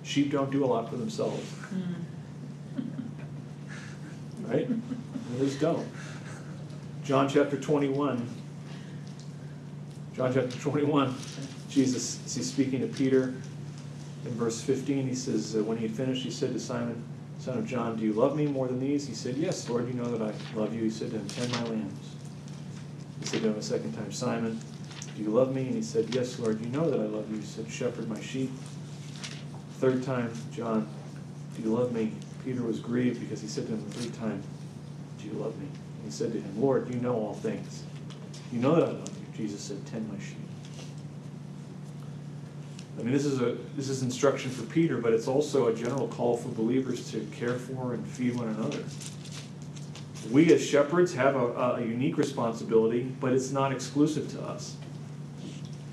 Sheep don't do a lot for themselves. Hmm. right? Others don't. John chapter 21. John chapter 21, Jesus, he's speaking to Peter. In verse 15, he says, When he had finished, he said to Simon, son of John, do you love me more than these? He said, Yes, Lord, you know that I love you. He said to him, Tend my lambs. He said to him a second time, Simon, do you love me? And he said, Yes, Lord, you know that I love you. He said, Shepherd my sheep. Third time, John, do you love me? Peter was grieved because he said to him the third time, Do you love me? And he said to him, Lord, you know all things. You know that I love you. Jesus said, Tend my sheep. I mean, this is a this is instruction for Peter, but it's also a general call for believers to care for and feed one another. We as shepherds have a, a unique responsibility, but it's not exclusive to us.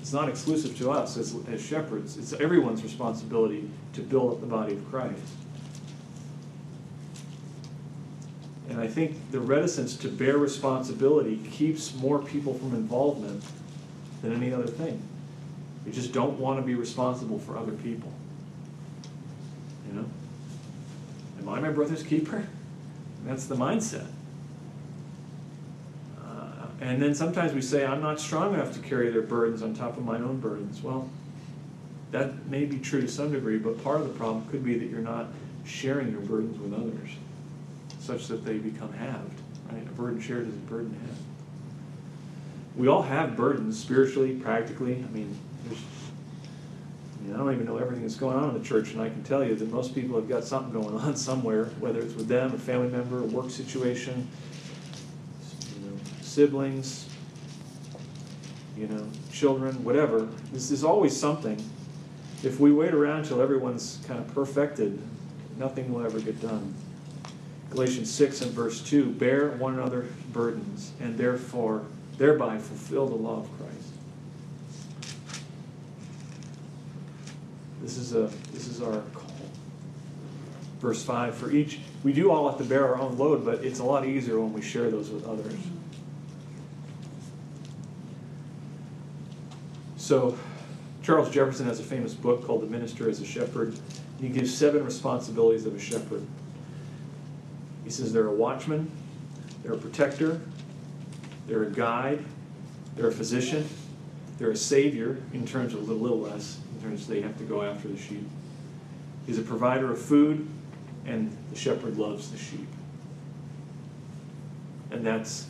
It's not exclusive to us as, as shepherds. It's everyone's responsibility to build up the body of Christ. And I think the reticence to bear responsibility keeps more people from involvement than any other thing. We just don't want to be responsible for other people. You know? Am I my brother's keeper? That's the mindset. Uh, and then sometimes we say, I'm not strong enough to carry their burdens on top of my own burdens. Well, that may be true to some degree, but part of the problem could be that you're not sharing your burdens with others such that they become halved. Right? A burden shared is a burden halved. We all have burdens spiritually, practically. I mean, I don't even know everything that's going on in the church, and I can tell you that most people have got something going on somewhere, whether it's with them, a family member, a work situation, you know, siblings, you know, children, whatever. This is always something. If we wait around till everyone's kind of perfected, nothing will ever get done. Galatians 6 and verse 2 bear one another's burdens, and therefore, thereby fulfill the law of Christ. This is, a, this is our call. Verse 5 For each, we do all have to bear our own load, but it's a lot easier when we share those with others. So, Charles Jefferson has a famous book called The Minister as a Shepherd. He gives seven responsibilities of a shepherd. He says they're a watchman, they're a protector, they're a guide, they're a physician, they're a savior in terms of a little, little less, terms they have to go after the sheep. He's a provider of food, and the shepherd loves the sheep. And that's,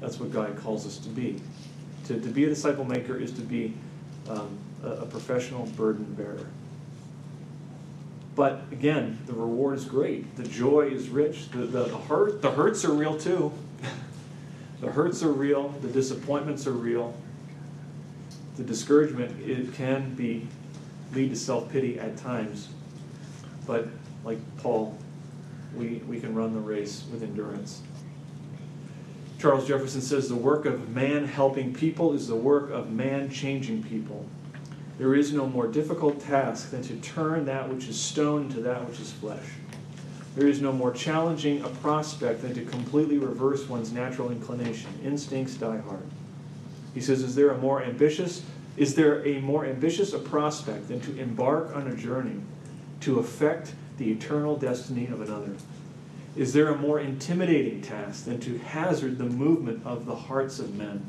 that's what God calls us to be. To, to be a disciple maker is to be um, a, a professional burden bearer. But again, the reward is great. The joy is rich. The, the, the, hurt, the hurts are real too. the hurts are real. The disappointments are real. The discouragement it can be lead to self pity at times. But like Paul, we, we can run the race with endurance. Charles Jefferson says the work of man helping people is the work of man changing people. There is no more difficult task than to turn that which is stone into that which is flesh. There is no more challenging a prospect than to completely reverse one's natural inclination. Instincts die hard. He says, Is there a more ambitious, is there a more ambitious a prospect than to embark on a journey to affect the eternal destiny of another? Is there a more intimidating task than to hazard the movement of the hearts of men?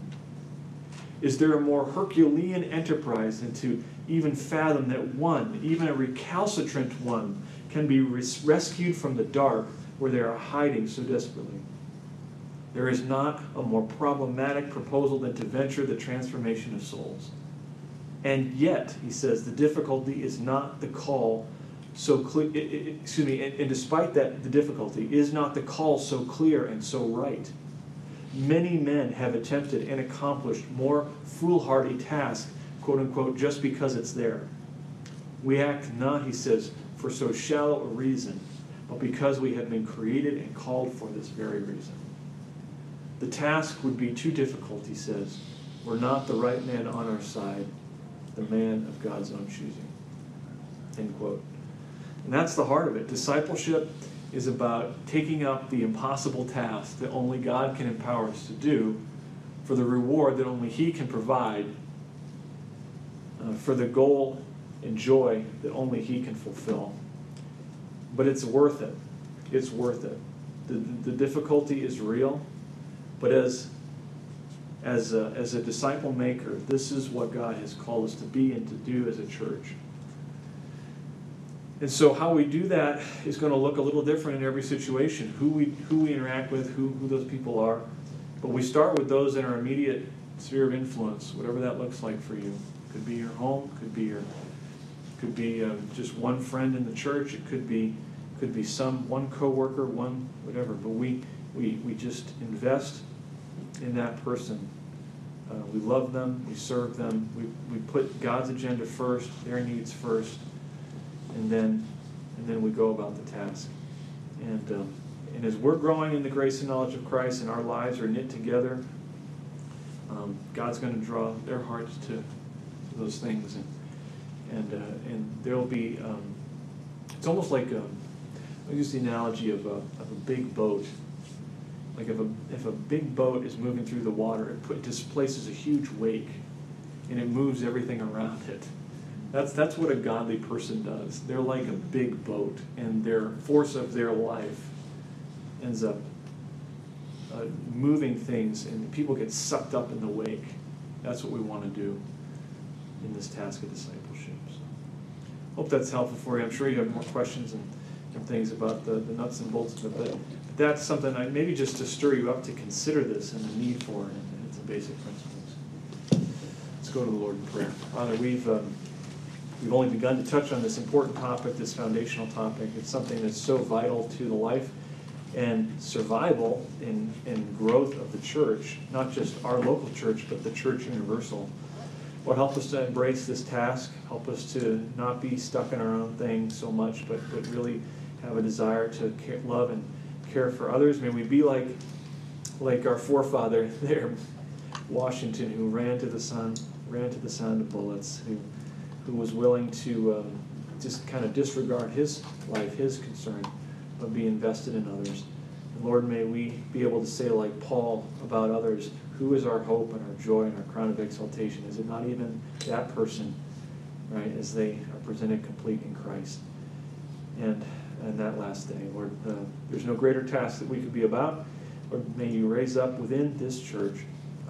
Is there a more Herculean enterprise than to even fathom that one, even a recalcitrant one, can be res- rescued from the dark where they are hiding so desperately? There is not a more problematic proposal than to venture the transformation of souls. And yet, he says, the difficulty is not the call so clear, excuse me, and, and despite that, the difficulty is not the call so clear and so right. Many men have attempted and accomplished more foolhardy tasks, quote unquote, just because it's there. We act not, he says, for so shallow a reason, but because we have been created and called for this very reason. The task would be too difficult, he says, were not the right man on our side, the man of God's own choosing. End quote. And that's the heart of it. Discipleship is about taking up the impossible task that only God can empower us to do for the reward that only He can provide, uh, for the goal and joy that only He can fulfill. But it's worth it. It's worth it. The, the difficulty is real, but as, as, a, as a disciple maker, this is what God has called us to be and to do as a church. And so how we do that is going to look a little different in every situation, who we, who we interact with, who, who those people are. But we start with those in our immediate sphere of influence, whatever that looks like for you. Could be your home, could be your, could be um, just one friend in the church. It could be, could be some one coworker, one whatever. But we, we, we just invest in that person. Uh, we love them, we serve them, we, we put God's agenda first, their needs first and then and then we go about the task. And um, and as we're growing in the grace and knowledge of Christ, and our lives are knit together, um, God's going to draw their hearts to, to those things, and and uh, and there will be. Um, it's almost like um, I use the analogy of a of a big boat. Like if a, if a big boat is moving through the water, it, put, it displaces a huge wake and it moves everything around it. That's, that's what a godly person does. They're like a big boat, and their force of their life ends up uh, moving things, and people get sucked up in the wake. That's what we want to do in this task of discipleship. So, hope that's helpful for you. I'm sure you have more questions and, and things about the, the nuts and bolts of it, but that's something I, maybe just to stir you up to consider this and the need for it and, some basic principles. Let's go to the Lord in prayer. Father, we've. Um, We've only begun to touch on this important topic, this foundational topic. It's something that's so vital to the life and survival and, and growth of the church, not just our local church, but the church universal. Lord, help us to embrace this task. Help us to not be stuck in our own thing so much, but, but really have a desire to care, love and care for others. May we be like, like our forefather there, Washington, who ran to the sun, ran to the sound of bullets, who who was willing to um, just kind of disregard his life, his concern, but be invested in others. And Lord, may we be able to say, like Paul about others, who is our hope and our joy and our crown of exaltation? Is it not even that person, right, as they are presented complete in Christ? And and that last day, Lord, uh, there's no greater task that we could be about. Lord, may you raise up within this church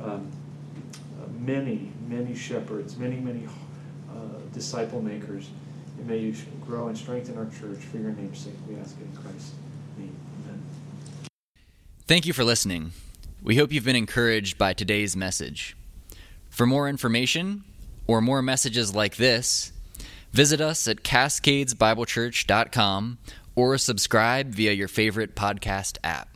um, uh, many, many shepherds, many, many disciple makers. And may you grow and strengthen our church for your name's sake. We ask it in Christ's name. Amen. Thank you for listening. We hope you've been encouraged by today's message. For more information or more messages like this, visit us at cascadesbiblechurch.com or subscribe via your favorite podcast app.